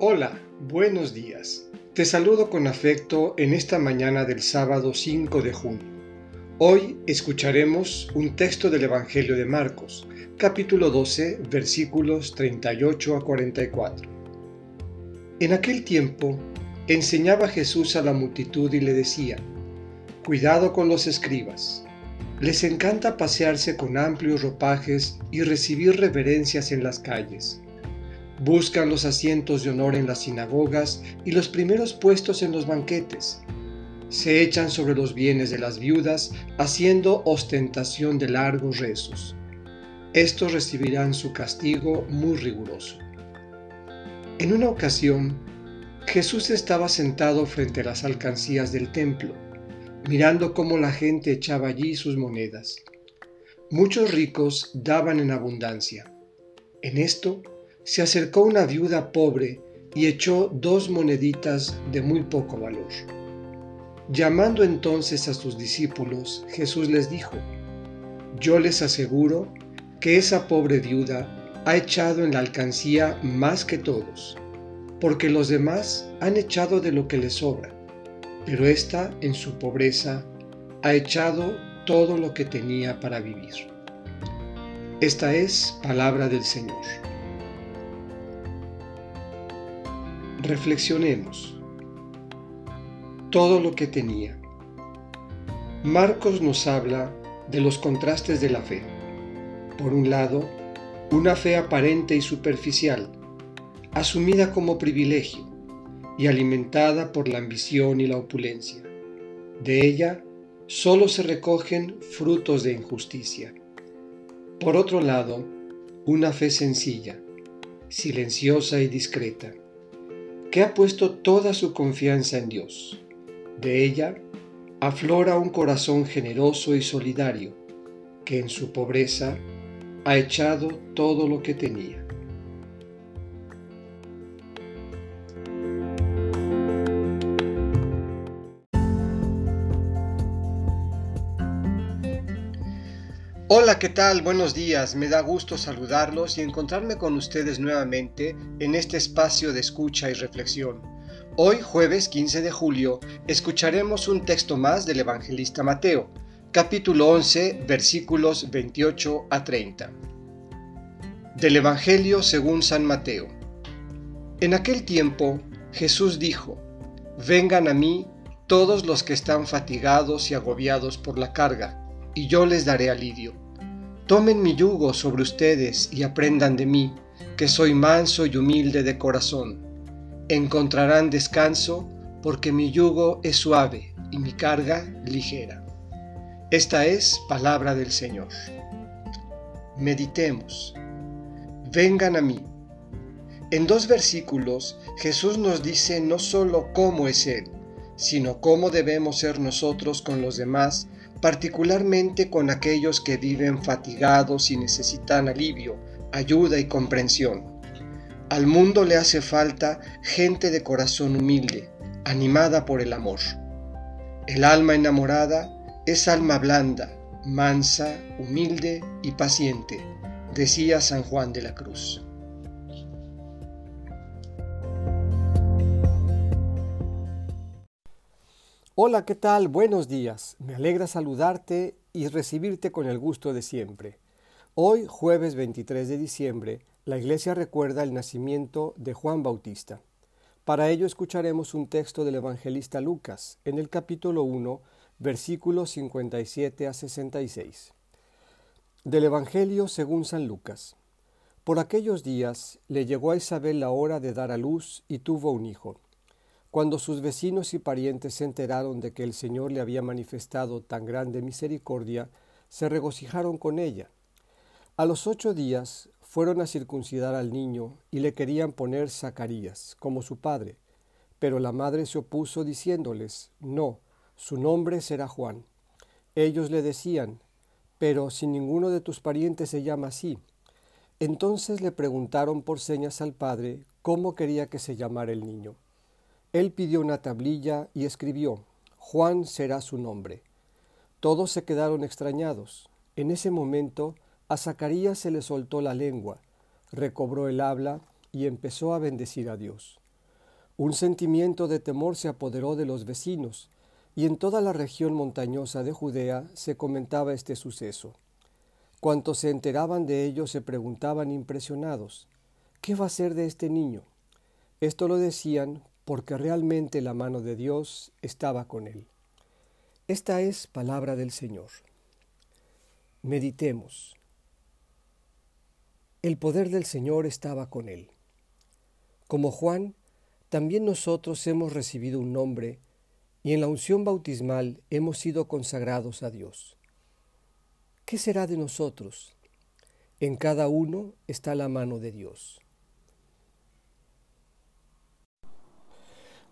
Hola, buenos días. Te saludo con afecto en esta mañana del sábado 5 de junio. Hoy escucharemos un texto del Evangelio de Marcos, capítulo 12, versículos 38 a 44. En aquel tiempo enseñaba Jesús a la multitud y le decía, Cuidado con los escribas. Les encanta pasearse con amplios ropajes y recibir reverencias en las calles Buscan los asientos de honor en las sinagogas y los primeros puestos en los banquetes. Se echan sobre los bienes de las viudas, haciendo ostentación de largos rezos. Estos recibirán su castigo muy riguroso. En una ocasión, Jesús estaba sentado frente a las alcancías del templo, mirando cómo la gente echaba allí sus monedas. Muchos ricos daban en abundancia. En esto, se acercó una viuda pobre y echó dos moneditas de muy poco valor. Llamando entonces a sus discípulos, Jesús les dijo, Yo les aseguro que esa pobre viuda ha echado en la alcancía más que todos, porque los demás han echado de lo que les sobra, pero ésta en su pobreza ha echado todo lo que tenía para vivir. Esta es palabra del Señor. Reflexionemos. Todo lo que tenía. Marcos nos habla de los contrastes de la fe. Por un lado, una fe aparente y superficial, asumida como privilegio y alimentada por la ambición y la opulencia. De ella solo se recogen frutos de injusticia. Por otro lado, una fe sencilla, silenciosa y discreta que ha puesto toda su confianza en Dios. De ella aflora un corazón generoso y solidario, que en su pobreza ha echado todo lo que tenía. Hola, ¿qué tal? Buenos días. Me da gusto saludarlos y encontrarme con ustedes nuevamente en este espacio de escucha y reflexión. Hoy, jueves 15 de julio, escucharemos un texto más del evangelista Mateo, capítulo 11, versículos 28 a 30. Del Evangelio según San Mateo. En aquel tiempo, Jesús dijo, Vengan a mí todos los que están fatigados y agobiados por la carga, y yo les daré alivio. Tomen mi yugo sobre ustedes y aprendan de mí, que soy manso y humilde de corazón. Encontrarán descanso, porque mi yugo es suave y mi carga ligera. Esta es palabra del Señor. Meditemos. Vengan a mí. En dos versículos Jesús nos dice no solo cómo es Él, sino cómo debemos ser nosotros con los demás particularmente con aquellos que viven fatigados y necesitan alivio, ayuda y comprensión. Al mundo le hace falta gente de corazón humilde, animada por el amor. El alma enamorada es alma blanda, mansa, humilde y paciente, decía San Juan de la Cruz. Hola, ¿qué tal? Buenos días. Me alegra saludarte y recibirte con el gusto de siempre. Hoy, jueves 23 de diciembre, la Iglesia recuerda el nacimiento de Juan Bautista. Para ello escucharemos un texto del evangelista Lucas en el capítulo 1, versículos 57 a 66. Del Evangelio según San Lucas. Por aquellos días le llegó a Isabel la hora de dar a luz y tuvo un hijo. Cuando sus vecinos y parientes se enteraron de que el Señor le había manifestado tan grande misericordia, se regocijaron con ella. A los ocho días fueron a circuncidar al niño y le querían poner Zacarías, como su padre. Pero la madre se opuso diciéndoles, No, su nombre será Juan. Ellos le decían, Pero si ninguno de tus parientes se llama así. Entonces le preguntaron por señas al padre cómo quería que se llamara el niño. Él pidió una tablilla y escribió, Juan será su nombre. Todos se quedaron extrañados. En ese momento a Zacarías se le soltó la lengua, recobró el habla y empezó a bendecir a Dios. Un sentimiento de temor se apoderó de los vecinos, y en toda la región montañosa de Judea se comentaba este suceso. Cuantos se enteraban de ello se preguntaban impresionados, ¿qué va a ser de este niño? Esto lo decían porque realmente la mano de Dios estaba con él. Esta es palabra del Señor. Meditemos. El poder del Señor estaba con él. Como Juan, también nosotros hemos recibido un nombre y en la unción bautismal hemos sido consagrados a Dios. ¿Qué será de nosotros? En cada uno está la mano de Dios.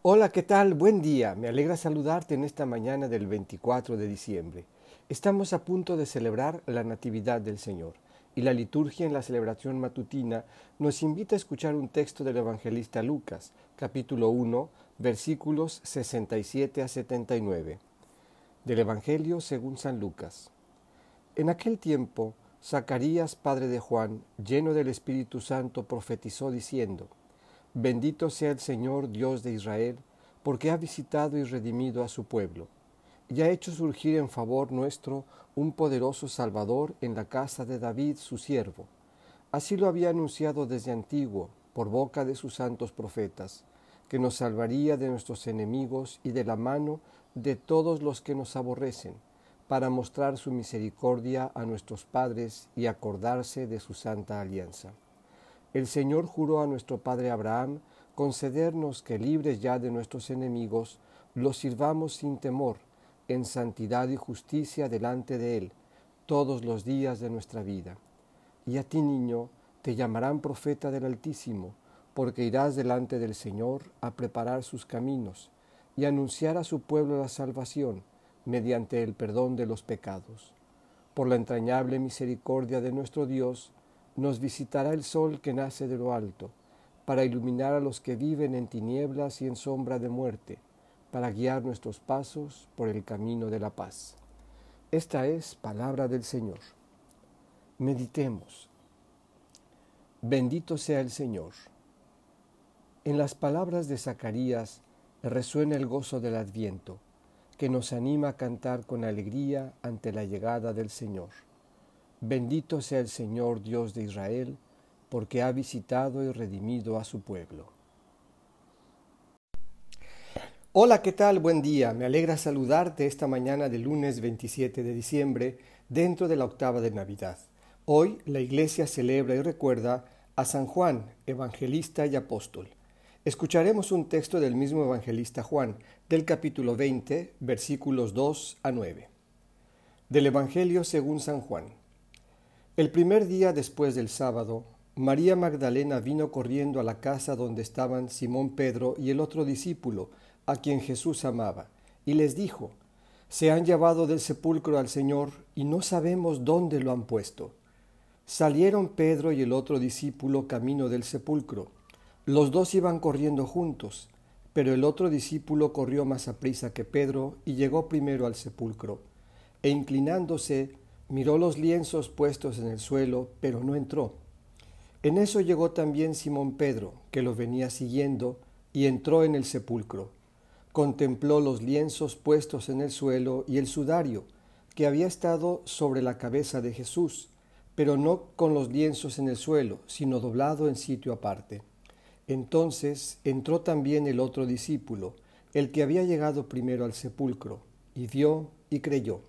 Hola, ¿qué tal? Buen día. Me alegra saludarte en esta mañana del 24 de diciembre. Estamos a punto de celebrar la Natividad del Señor y la liturgia en la celebración matutina nos invita a escuchar un texto del evangelista Lucas, capítulo 1, versículos 67 a 79. Del Evangelio según San Lucas. En aquel tiempo, Zacarías, padre de Juan, lleno del Espíritu Santo, profetizó diciendo, Bendito sea el Señor Dios de Israel, porque ha visitado y redimido a su pueblo, y ha hecho surgir en favor nuestro un poderoso Salvador en la casa de David, su siervo. Así lo había anunciado desde antiguo, por boca de sus santos profetas que nos salvaría de nuestros enemigos y de la mano de todos los que nos aborrecen, para mostrar su misericordia a nuestros padres y acordarse de su santa alianza. El Señor juró a nuestro Padre Abraham concedernos que libres ya de nuestros enemigos, los sirvamos sin temor, en santidad y justicia delante de Él, todos los días de nuestra vida. Y a ti, niño, te llamarán profeta del Altísimo, porque irás delante del Señor a preparar sus caminos y anunciar a su pueblo la salvación mediante el perdón de los pecados. Por la entrañable misericordia de nuestro Dios, nos visitará el sol que nace de lo alto, para iluminar a los que viven en tinieblas y en sombra de muerte, para guiar nuestros pasos por el camino de la paz. Esta es palabra del Señor. Meditemos. Bendito sea el Señor en las palabras de Zacarías resuena el gozo del adviento, que nos anima a cantar con alegría ante la llegada del Señor. Bendito sea el Señor Dios de Israel, porque ha visitado y redimido a su pueblo. Hola, ¿qué tal? Buen día. Me alegra saludarte esta mañana del lunes 27 de diciembre dentro de la octava de Navidad. Hoy la Iglesia celebra y recuerda a San Juan, evangelista y apóstol. Escucharemos un texto del mismo evangelista Juan, del capítulo 20, versículos 2 a 9. Del Evangelio según San Juan. El primer día después del sábado, María Magdalena vino corriendo a la casa donde estaban Simón Pedro y el otro discípulo, a quien Jesús amaba, y les dijo, Se han llevado del sepulcro al Señor y no sabemos dónde lo han puesto. Salieron Pedro y el otro discípulo camino del sepulcro los dos iban corriendo juntos, pero el otro discípulo corrió más aprisa que Pedro y llegó primero al sepulcro, e inclinándose miró los lienzos puestos en el suelo, pero no entró. En eso llegó también Simón Pedro, que lo venía siguiendo, y entró en el sepulcro. Contempló los lienzos puestos en el suelo y el sudario, que había estado sobre la cabeza de Jesús, pero no con los lienzos en el suelo, sino doblado en sitio aparte. Entonces entró también el otro discípulo, el que había llegado primero al sepulcro, y vio y creyó,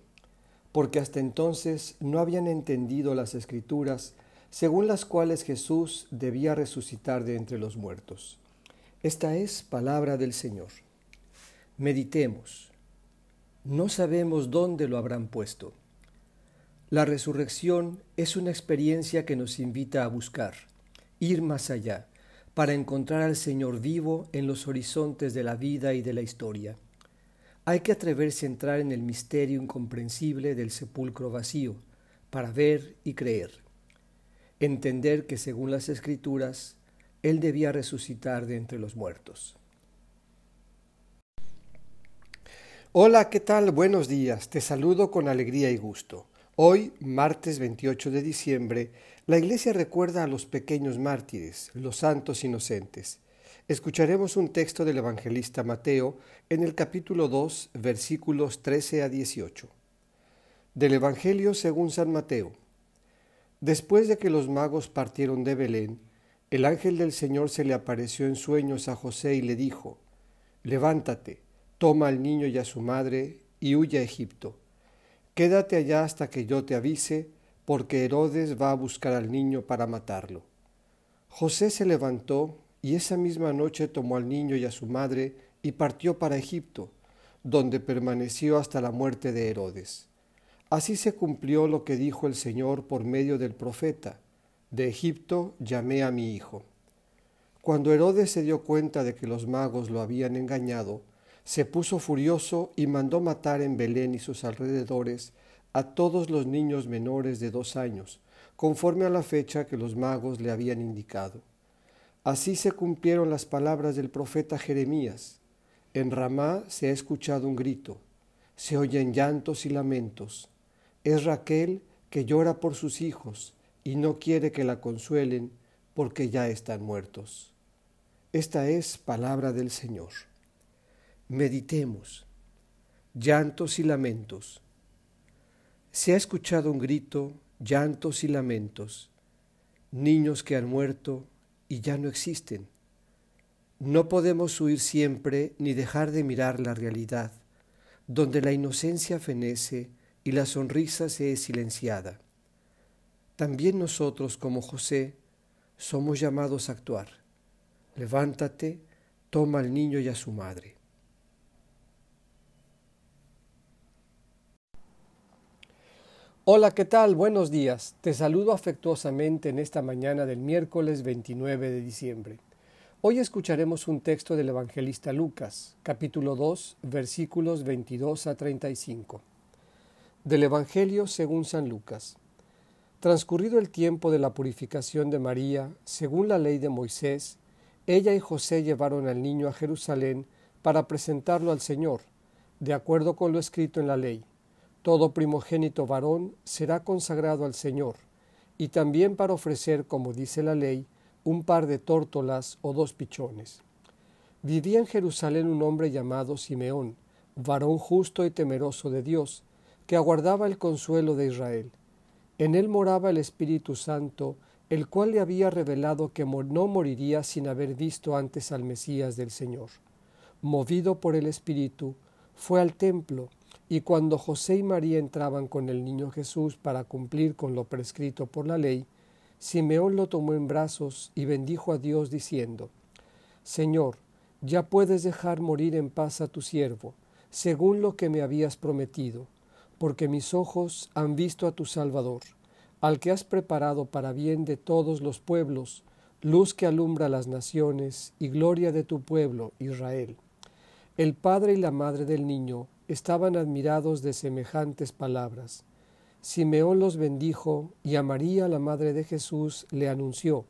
porque hasta entonces no habían entendido las escrituras según las cuales Jesús debía resucitar de entre los muertos. Esta es palabra del Señor. Meditemos. No sabemos dónde lo habrán puesto. La resurrección es una experiencia que nos invita a buscar, ir más allá, para encontrar al Señor vivo en los horizontes de la vida y de la historia. Hay que atreverse a entrar en el misterio incomprensible del sepulcro vacío, para ver y creer. Entender que según las Escrituras, Él debía resucitar de entre los muertos. Hola, ¿qué tal? Buenos días. Te saludo con alegría y gusto. Hoy, martes 28 de diciembre, la Iglesia recuerda a los pequeños mártires, los santos inocentes. Escucharemos un texto del evangelista Mateo en el capítulo 2, versículos 13 a 18. Del Evangelio según San Mateo. Después de que los magos partieron de Belén, el ángel del Señor se le apareció en sueños a José y le dijo, Levántate, toma al niño y a su madre y huye a Egipto. Quédate allá hasta que yo te avise, porque Herodes va a buscar al niño para matarlo. José se levantó y esa misma noche tomó al niño y a su madre y partió para Egipto, donde permaneció hasta la muerte de Herodes. Así se cumplió lo que dijo el Señor por medio del profeta, de Egipto llamé a mi hijo. Cuando Herodes se dio cuenta de que los magos lo habían engañado, se puso furioso y mandó matar en Belén y sus alrededores a todos los niños menores de dos años, conforme a la fecha que los magos le habían indicado. Así se cumplieron las palabras del profeta Jeremías. En Ramá se ha escuchado un grito, se oyen llantos y lamentos. Es Raquel que llora por sus hijos y no quiere que la consuelen porque ya están muertos. Esta es palabra del Señor. Meditemos. Llantos y lamentos. Se ha escuchado un grito, llantos y lamentos. Niños que han muerto, y ya no existen. No podemos huir siempre ni dejar de mirar la realidad, donde la inocencia fenece y la sonrisa se es silenciada. También nosotros, como José, somos llamados a actuar. Levántate, toma al niño y a su madre. Hola, ¿qué tal? Buenos días. Te saludo afectuosamente en esta mañana del miércoles 29 de diciembre. Hoy escucharemos un texto del evangelista Lucas, capítulo 2, versículos 22 a 35. Del Evangelio según San Lucas. Transcurrido el tiempo de la purificación de María, según la ley de Moisés, ella y José llevaron al niño a Jerusalén para presentarlo al Señor, de acuerdo con lo escrito en la ley todo primogénito varón será consagrado al Señor, y también para ofrecer, como dice la ley, un par de tórtolas o dos pichones. Vivía en Jerusalén un hombre llamado Simeón, varón justo y temeroso de Dios, que aguardaba el consuelo de Israel. En él moraba el Espíritu Santo, el cual le había revelado que no moriría sin haber visto antes al Mesías del Señor. Movido por el Espíritu, fue al templo, y cuando José y María entraban con el niño Jesús para cumplir con lo prescrito por la ley, Simeón lo tomó en brazos y bendijo a Dios diciendo, Señor, ya puedes dejar morir en paz a tu siervo, según lo que me habías prometido, porque mis ojos han visto a tu Salvador, al que has preparado para bien de todos los pueblos, luz que alumbra las naciones y gloria de tu pueblo, Israel. El padre y la madre del niño estaban admirados de semejantes palabras. Simeón los bendijo y a María, la madre de Jesús, le anunció,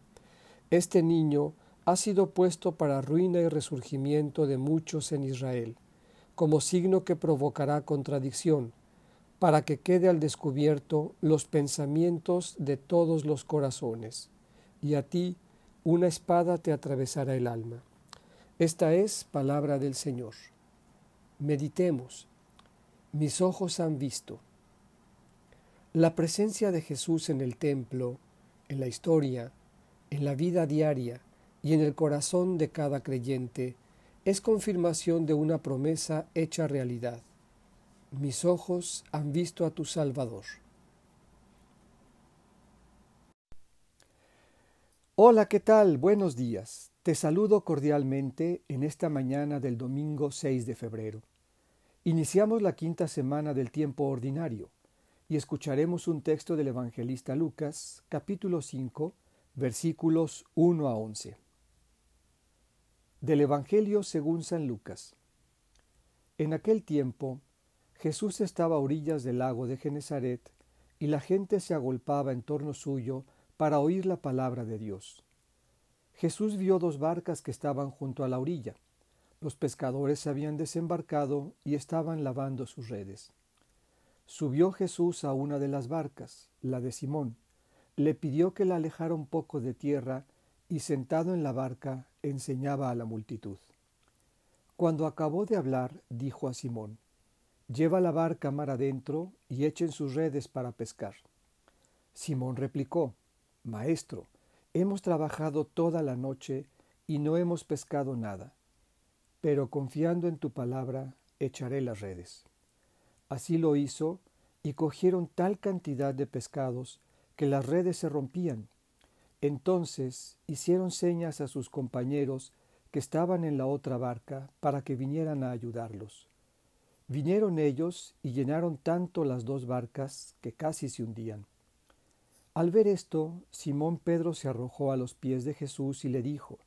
Este niño ha sido puesto para ruina y resurgimiento de muchos en Israel, como signo que provocará contradicción, para que quede al descubierto los pensamientos de todos los corazones, y a ti una espada te atravesará el alma. Esta es palabra del Señor. Meditemos. Mis ojos han visto. La presencia de Jesús en el templo, en la historia, en la vida diaria y en el corazón de cada creyente es confirmación de una promesa hecha realidad. Mis ojos han visto a tu Salvador. Hola, ¿qué tal? Buenos días. Te saludo cordialmente en esta mañana del domingo 6 de febrero. Iniciamos la quinta semana del tiempo ordinario y escucharemos un texto del evangelista Lucas, capítulo 5, versículos 1 a 11. Del Evangelio según San Lucas. En aquel tiempo, Jesús estaba a orillas del lago de Genezaret y la gente se agolpaba en torno suyo para oír la palabra de Dios. Jesús vio dos barcas que estaban junto a la orilla. Los pescadores se habían desembarcado y estaban lavando sus redes. Subió Jesús a una de las barcas, la de Simón, le pidió que la alejara un poco de tierra y sentado en la barca enseñaba a la multitud. Cuando acabó de hablar, dijo a Simón, Lleva la barca mar adentro y echen sus redes para pescar. Simón replicó, Maestro, hemos trabajado toda la noche y no hemos pescado nada, pero confiando en tu palabra, echaré las redes. Así lo hizo, y cogieron tal cantidad de pescados que las redes se rompían. Entonces hicieron señas a sus compañeros que estaban en la otra barca para que vinieran a ayudarlos. Vinieron ellos y llenaron tanto las dos barcas que casi se hundían. Al ver esto, Simón Pedro se arrojó a los pies de Jesús y le dijo,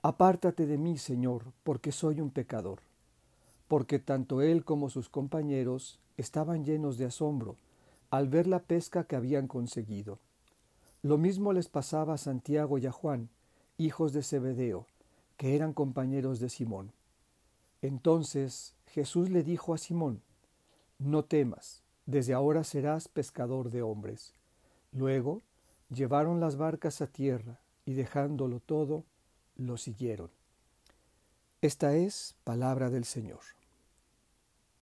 Apártate de mí, Señor, porque soy un pecador. Porque tanto él como sus compañeros estaban llenos de asombro al ver la pesca que habían conseguido. Lo mismo les pasaba a Santiago y a Juan, hijos de Zebedeo, que eran compañeros de Simón. Entonces Jesús le dijo a Simón, No temas, desde ahora serás pescador de hombres. Luego llevaron las barcas a tierra y dejándolo todo, lo siguieron. Esta es palabra del Señor.